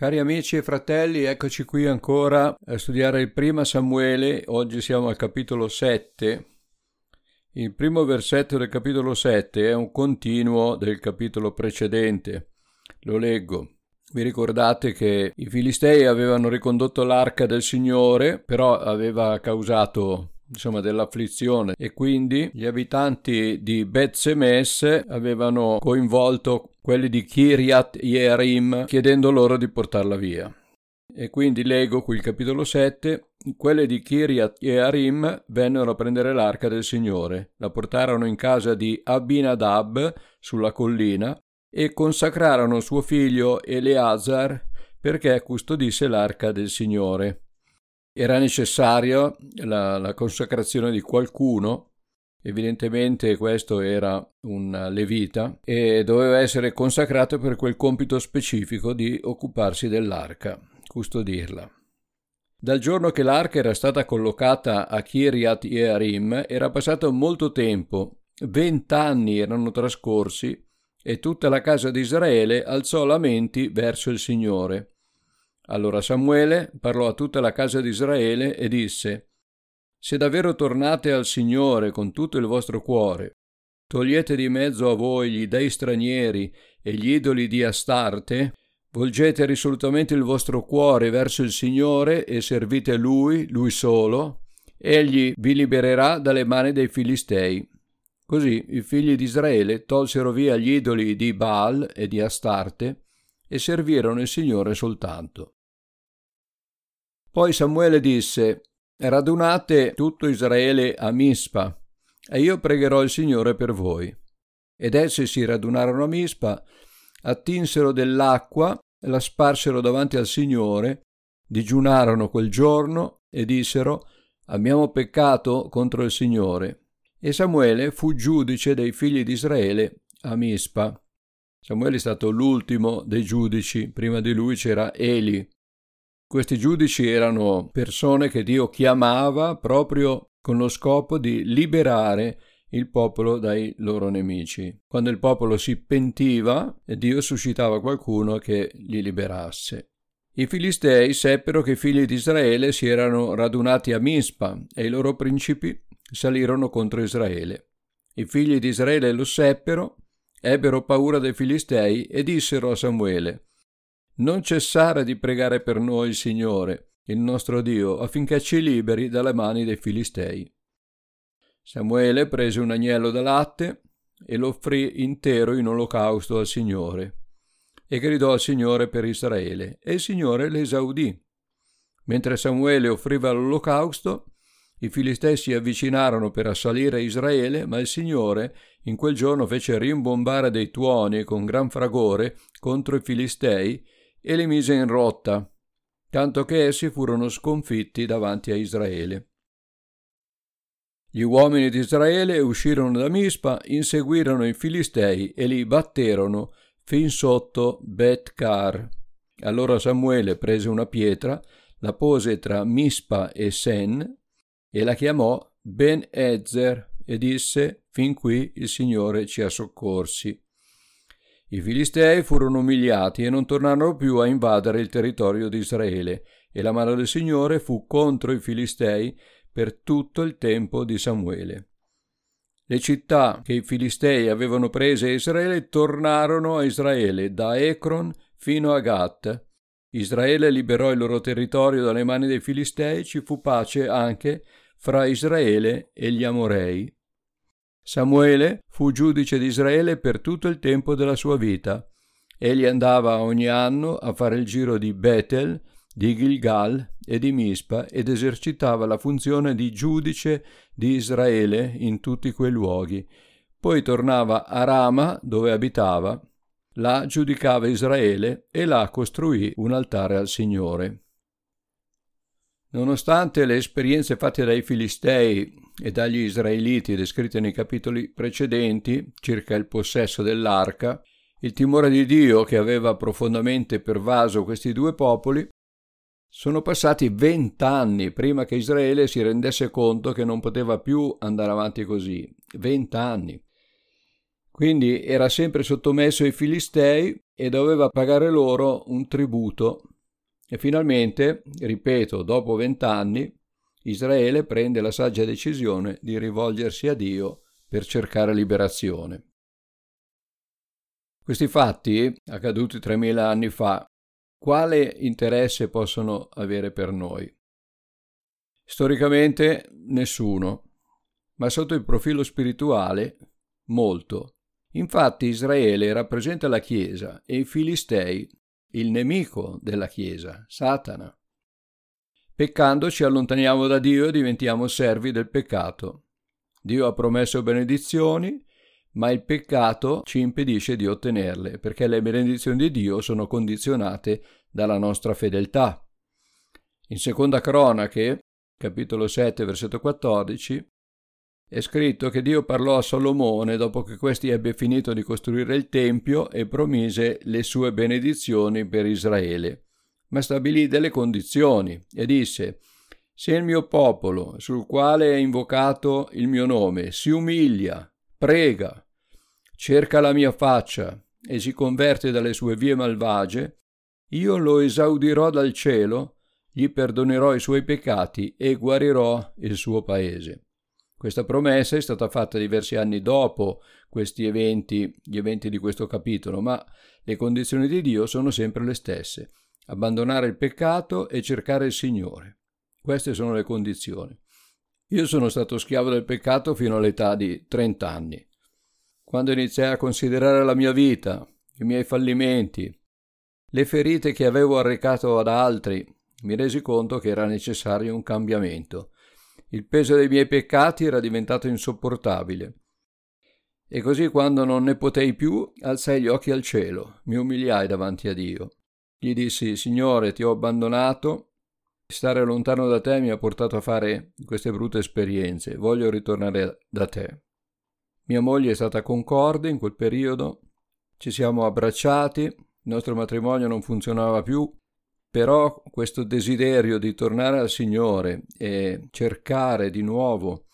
Cari amici e fratelli, eccoci qui ancora a studiare il primo Samuele, oggi siamo al capitolo 7. Il primo versetto del capitolo 7 è un continuo del capitolo precedente. Lo leggo. Vi ricordate che i Filistei avevano ricondotto l'arca del Signore, però aveva causato insomma dell'afflizione e quindi gli abitanti di Bet Semes avevano coinvolto quelli di Kiryat Yerim chiedendo loro di portarla via. E quindi leggo qui il capitolo 7, quelle di Kiryat Yearim vennero a prendere l'arca del Signore, la portarono in casa di Abinadab sulla collina e consacrarono suo figlio Eleazar perché custodisse l'arca del Signore era necessaria la, la consacrazione di qualcuno Evidentemente questo era un levita e doveva essere consacrato per quel compito specifico di occuparsi dell'arca, custodirla. Dal giorno che l'arca era stata collocata a Kiryat Yearim era passato molto tempo, vent'anni erano trascorsi e tutta la casa di Israele alzò lamenti verso il Signore. Allora Samuele parlò a tutta la casa di Israele e disse Se davvero tornate al Signore con tutto il vostro cuore, togliete di mezzo a voi gli dei stranieri e gli idoli di Astarte, volgete risolutamente il vostro cuore verso il Signore e servite Lui, Lui solo, egli vi libererà dalle mani dei Filistei. Così i figli di Israele tolsero via gli idoli di Baal e di Astarte e servirono il Signore soltanto. Poi Samuele disse, radunate tutto Israele a Mispa, e io pregherò il Signore per voi. Ed essi si radunarono a Mispa, attinsero dell'acqua, la sparsero davanti al Signore, digiunarono quel giorno e dissero, abbiamo peccato contro il Signore. E Samuele fu giudice dei figli di Israele a Mispa. Samuele è stato l'ultimo dei giudici, prima di lui c'era Eli. Questi giudici erano persone che Dio chiamava proprio con lo scopo di liberare il popolo dai loro nemici. Quando il popolo si pentiva, Dio suscitava qualcuno che li liberasse. I Filistei seppero che i figli di Israele si erano radunati a Mispa e i loro principi salirono contro Israele. I figli di Israele lo seppero, ebbero paura dei Filistei e dissero a Samuele non cessare di pregare per noi il Signore, il nostro Dio, affinché ci liberi dalle mani dei Filistei. Samuele prese un agnello da latte e lo offrì intero in olocausto al Signore, e gridò al Signore per Israele, e il Signore l'esaudì. Mentre Samuele offriva l'olocausto, i Filistei si avvicinarono per assalire Israele, ma il Signore in quel giorno fece rimbombare dei tuoni con gran fragore contro i Filistei e li mise in rotta, tanto che essi furono sconfitti davanti a Israele. Gli uomini di Israele uscirono da Mispa, inseguirono i Filistei e li batterono fin sotto Bet-Car. Allora Samuele prese una pietra, la pose tra Mispa e Sen e la chiamò Ben-Ezer e disse: Fin qui il Signore ci ha soccorsi. I Filistei furono umiliati e non tornarono più a invadere il territorio di Israele, e la mano del Signore fu contro i Filistei per tutto il tempo di Samuele. Le città che i Filistei avevano prese a Israele tornarono a Israele da Ecron fino a Gat. Israele liberò il loro territorio dalle mani dei Filistei, ci fu pace anche fra Israele e gli Amorei. Samuele fu giudice di Israele per tutto il tempo della sua vita. Egli andava ogni anno a fare il giro di Betel, di Gilgal e di Mispa ed esercitava la funzione di giudice di Israele in tutti quei luoghi. Poi tornava a Rama, dove abitava, là giudicava Israele e là costruì un altare al Signore. Nonostante le esperienze fatte dai Filistei e dagli Israeliti descritte nei capitoli precedenti circa il possesso dell'arca, il timore di Dio che aveva profondamente pervaso questi due popoli, sono passati vent'anni prima che Israele si rendesse conto che non poteva più andare avanti così. Vent'anni. Quindi era sempre sottomesso ai Filistei e doveva pagare loro un tributo E finalmente, ripeto, dopo vent'anni, Israele prende la saggia decisione di rivolgersi a Dio per cercare liberazione. Questi fatti, accaduti 3.000 anni fa, quale interesse possono avere per noi? Storicamente nessuno, ma sotto il profilo spirituale molto. Infatti Israele rappresenta la Chiesa e i Filistei il nemico della Chiesa, Satana. Peccando ci allontaniamo da Dio e diventiamo servi del peccato. Dio ha promesso benedizioni, ma il peccato ci impedisce di ottenerle, perché le benedizioni di Dio sono condizionate dalla nostra fedeltà. In seconda cronache, capitolo 7, versetto 14, è scritto che Dio parlò a Salomone dopo che questi ebbe finito di costruire il Tempio e promise le sue benedizioni per Israele, ma stabilì delle condizioni e disse se il mio popolo, sul quale è invocato il mio nome, si umilia, prega, cerca la mia faccia e si converte dalle sue vie malvagie, io lo esaudirò dal cielo, gli perdonerò i suoi peccati e guarirò il suo paese. Questa promessa è stata fatta diversi anni dopo questi eventi, gli eventi di questo capitolo, ma le condizioni di Dio sono sempre le stesse. Abbandonare il peccato e cercare il Signore. Queste sono le condizioni. Io sono stato schiavo del peccato fino all'età di 30 anni. Quando iniziai a considerare la mia vita, i miei fallimenti, le ferite che avevo arrecato ad altri, mi resi conto che era necessario un cambiamento il peso dei miei peccati era diventato insopportabile. E così quando non ne potei più, alzai gli occhi al cielo, mi umiliai davanti a Dio. Gli dissi, Signore, ti ho abbandonato, stare lontano da te mi ha portato a fare queste brutte esperienze, voglio ritornare da te. Mia moglie è stata concorde in quel periodo, ci siamo abbracciati, il nostro matrimonio non funzionava più, però questo desiderio di tornare al Signore e cercare di nuovo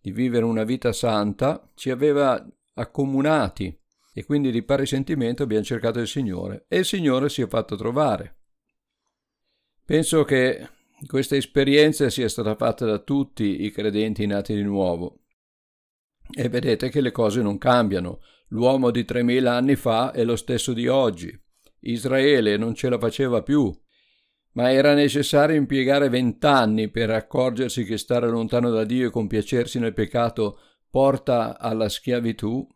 di vivere una vita santa ci aveva accomunati e quindi di pari sentimento abbiamo cercato il Signore e il Signore si è fatto trovare. Penso che questa esperienza sia stata fatta da tutti i credenti nati di nuovo. E vedete che le cose non cambiano. L'uomo di 3000 anni fa è lo stesso di oggi. Israele non ce la faceva più ma era necessario impiegare vent'anni per accorgersi che stare lontano da Dio e compiacersi nel peccato porta alla schiavitù,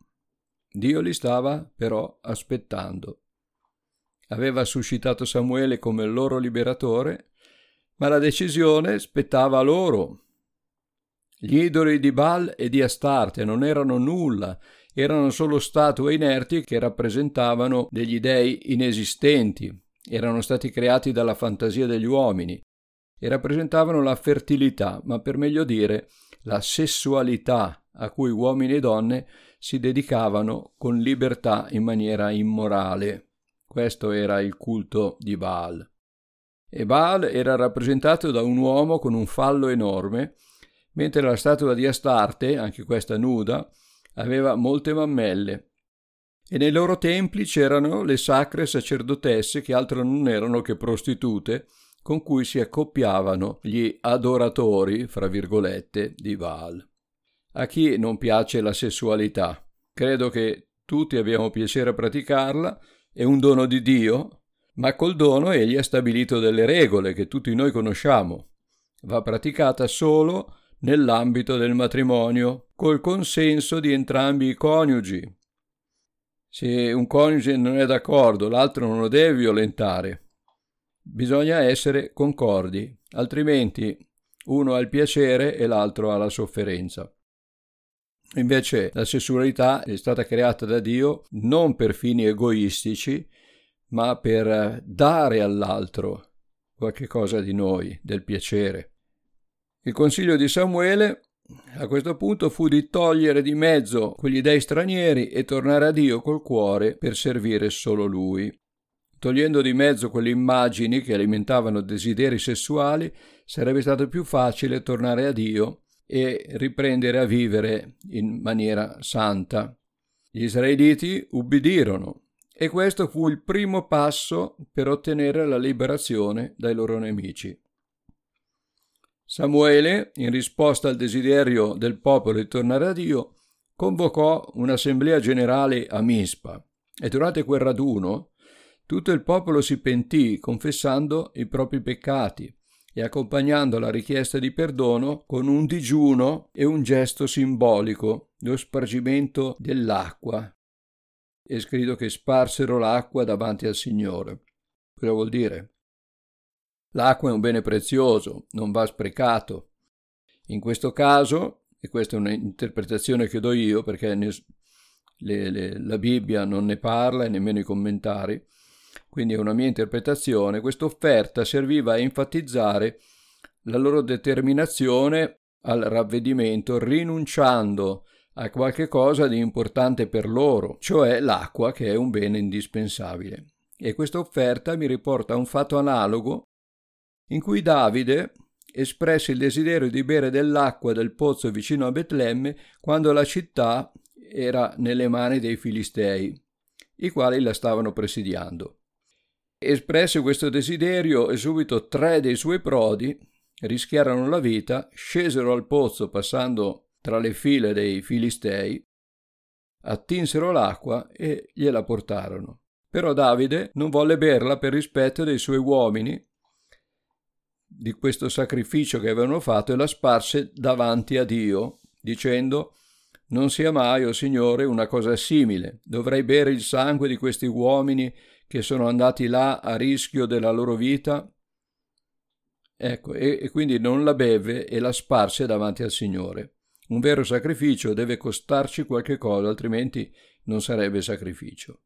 Dio li stava però aspettando. Aveva suscitato Samuele come loro liberatore, ma la decisione spettava a loro. Gli idoli di Baal e di Astarte non erano nulla, erano solo statue inerti che rappresentavano degli dei inesistenti, erano stati creati dalla fantasia degli uomini e rappresentavano la fertilità, ma per meglio dire la sessualità a cui uomini e donne si dedicavano con libertà in maniera immorale. Questo era il culto di Baal. E Baal era rappresentato da un uomo con un fallo enorme, mentre la statua di Astarte, anche questa nuda, aveva molte mammelle e nei loro templi c'erano le sacre sacerdotesse che altro non erano che prostitute con cui si accoppiavano gli adoratori, fra virgolette, di Baal. A chi non piace la sessualità? Credo che tutti abbiamo piacere a praticarla, è un dono di Dio, ma col dono egli ha stabilito delle regole che tutti noi conosciamo. Va praticata solo nell'ambito del matrimonio, col consenso di entrambi i coniugi, se un coniuge non è d'accordo, l'altro non lo deve violentare. Bisogna essere concordi, altrimenti uno ha il piacere e l'altro ha la sofferenza. Invece la sessualità è stata creata da Dio non per fini egoistici, ma per dare all'altro qualche cosa di noi, del piacere. Il consiglio di Samuele a questo punto fu di togliere di mezzo quegli dei stranieri e tornare a Dio col cuore per servire solo Lui. Togliendo di mezzo quelle immagini che alimentavano desideri sessuali, sarebbe stato più facile tornare a Dio e riprendere a vivere in maniera santa. Gli israeliti ubbidirono E questo fu il primo passo per ottenere la liberazione dai loro nemici. Samuele, in risposta al desiderio del popolo di tornare a Dio, convocò un'assemblea generale a Mispa e durante quel raduno tutto il popolo si pentì confessando i propri peccati e accompagnando la richiesta di perdono con un digiuno e un gesto simbolico, lo spargimento dell'acqua è scritto che sparsero l'acqua davanti al Signore. Cosa vuol dire? L'acqua è un bene prezioso, non va sprecato. In questo caso, e questa è un'interpretazione che do io perché ne, le, le, la Bibbia non ne parla e nemmeno i commentari, quindi è una mia interpretazione, questa offerta serviva a enfatizzare la loro determinazione al ravvedimento rinunciando a qualche cosa di importante per loro, cioè l'acqua che è un bene indispensabile. E questa offerta mi riporta a un fatto analogo in cui Davide espresse il desiderio di bere dell'acqua del pozzo vicino a Betlemme quando la città era nelle mani dei Filistei, i quali la stavano presidiando. Espresse questo desiderio e subito tre dei suoi prodi rischiarono la vita, scesero al pozzo passando tra le file dei Filistei, attinsero l'acqua e gliela portarono. Però Davide non volle berla per rispetto dei suoi uomini, di questo sacrificio che avevano fatto, e la sparse davanti a Dio, dicendo non sia mai, o oh Signore, una cosa simile. Dovrei bere il sangue di questi uomini che sono andati là a rischio della loro vita? Ecco, e, e quindi non la beve e la sparse davanti al Signore. Un vero sacrificio deve costarci qualche cosa, altrimenti non sarebbe sacrificio.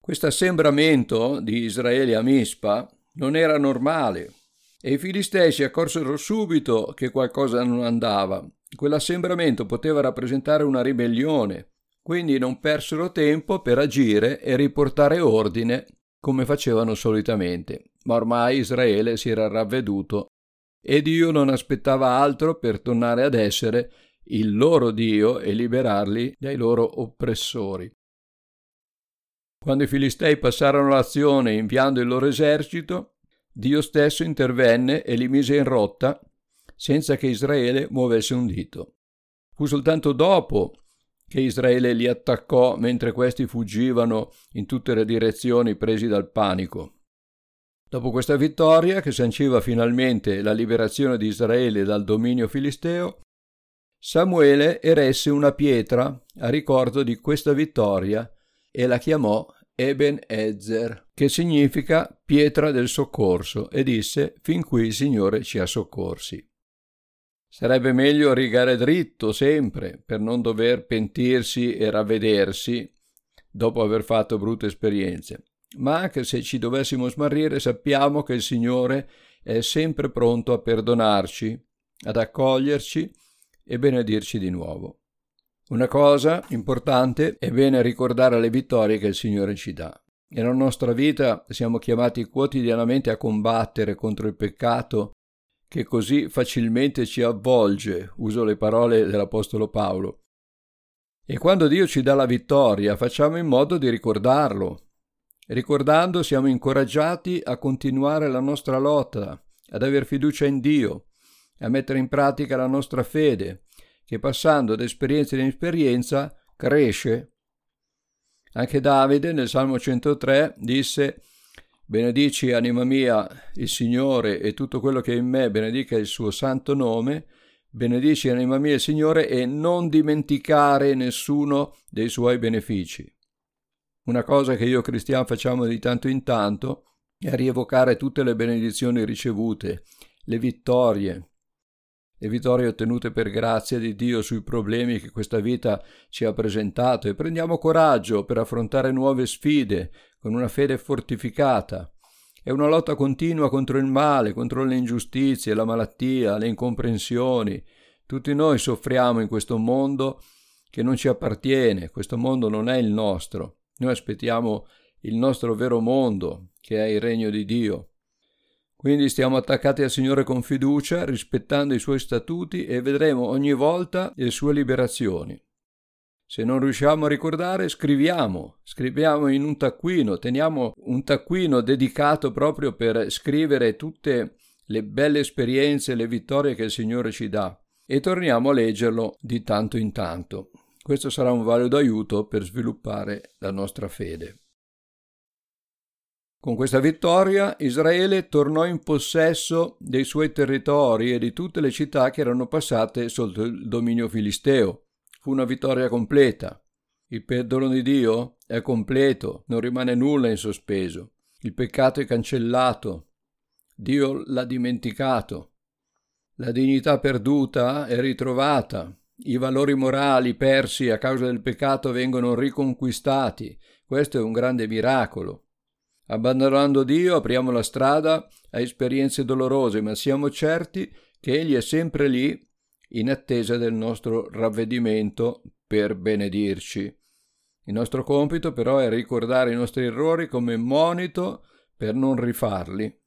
Questo assembramento di Israele a Mispa non era normale e i filistei si accorsero subito che qualcosa non andava. Quell'assembramento poteva rappresentare una ribellione, quindi non persero tempo per agire e riportare ordine come facevano solitamente. Ma ormai Israele si era ravveduto e Dio non aspettava altro per tornare ad essere il loro Dio e liberarli dai loro oppressori. Quando i Filistei passarono l'azione inviando il loro esercito, Dio stesso intervenne e li mise in rotta senza che Israele muovesse un dito. Fu soltanto dopo che Israele li attaccò mentre questi fuggivano in tutte le direzioni presi dal panico. Dopo questa vittoria, che sanciva finalmente la liberazione di Israele dal dominio filisteo, Samuele eresse una pietra a ricordo di questa vittoria e la chiamò Eben Ezer, che significa pietra del soccorso, e disse fin qui il Signore ci ha soccorsi. Sarebbe meglio rigare dritto sempre per non dover pentirsi e ravvedersi dopo aver fatto brutte esperienze ma anche se ci dovessimo smarrire sappiamo che il Signore è sempre pronto a perdonarci, ad accoglierci e benedirci di nuovo. Una cosa importante è bene ricordare le vittorie che il Signore ci dà. Nella nostra vita siamo chiamati quotidianamente a combattere contro il peccato che così facilmente ci avvolge, uso le parole dell'Apostolo Paolo. E quando Dio ci dà la vittoria, facciamo in modo di ricordarlo, Ricordando siamo incoraggiati a continuare la nostra lotta, ad aver fiducia in Dio, a mettere in pratica la nostra fede, che passando da esperienza in esperienza cresce. Anche Davide nel Salmo 103 disse Benedici anima mia il Signore e tutto quello che è in me benedica il suo santo nome, benedici anima mia il Signore e non dimenticare nessuno dei suoi benefici. Una cosa che io cristiano facciamo di tanto in tanto è rievocare tutte le benedizioni ricevute, le vittorie, le vittorie ottenute per grazia di Dio sui problemi che questa vita ci ha presentato e prendiamo coraggio per affrontare nuove sfide con una fede fortificata. È una lotta continua contro il male, contro le ingiustizie, la malattia, le incomprensioni. Tutti noi soffriamo in questo mondo che non ci appartiene, questo mondo non è il nostro. Noi aspettiamo il nostro vero mondo, che è il regno di Dio. Quindi stiamo attaccati al Signore con fiducia, rispettando i suoi statuti e vedremo ogni volta le sue liberazioni. Se non riusciamo a ricordare, scriviamo, scriviamo in un taccuino, teniamo un taccuino dedicato proprio per scrivere tutte le belle esperienze le vittorie che il Signore ci dà e torniamo a leggerlo di tanto in tanto. Questo sarà un valido aiuto per sviluppare la nostra fede. Con questa vittoria Israele tornò in possesso dei suoi territori e di tutte le città che erano passate sotto il dominio filisteo. Fu una vittoria completa. Il perdono di Dio è completo, non rimane nulla in sospeso. Il peccato è cancellato. Dio l'ha dimenticato. La dignità perduta è ritrovata. I valori morali persi a causa del peccato vengono riconquistati. Questo è un grande miracolo. Abbandonando Dio apriamo la strada a esperienze dolorose, ma siamo certi che Egli è sempre lì in attesa del nostro ravvedimento per benedirci. Il nostro compito però è ricordare i nostri errori come monito per non rifarli.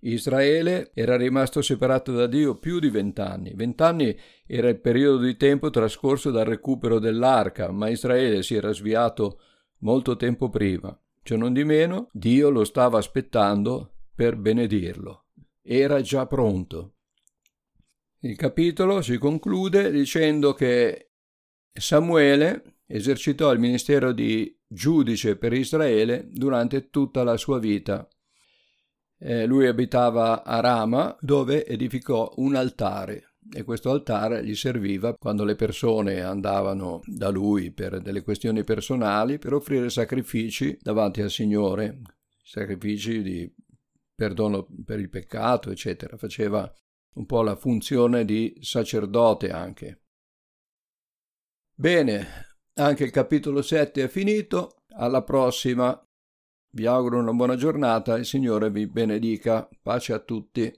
Israele era rimasto separato da Dio più di vent'anni. Vent'anni era il periodo di tempo trascorso dal recupero dell'arca, ma Israele si era sviato molto tempo prima. Cionondimeno, Dio lo stava aspettando per benedirlo. Era già pronto. Il capitolo si conclude dicendo che Samuele esercitò il ministero di giudice per Israele durante tutta la sua vita. Eh, lui abitava a Rama dove edificò un altare e questo altare gli serviva quando le persone andavano da lui per delle questioni personali per offrire sacrifici davanti al Signore, sacrifici di perdono per il peccato, eccetera. Faceva un po' la funzione di sacerdote anche. Bene, anche il capitolo 7 è finito, alla prossima. Vi auguro una buona giornata, il Signore vi benedica, pace a tutti.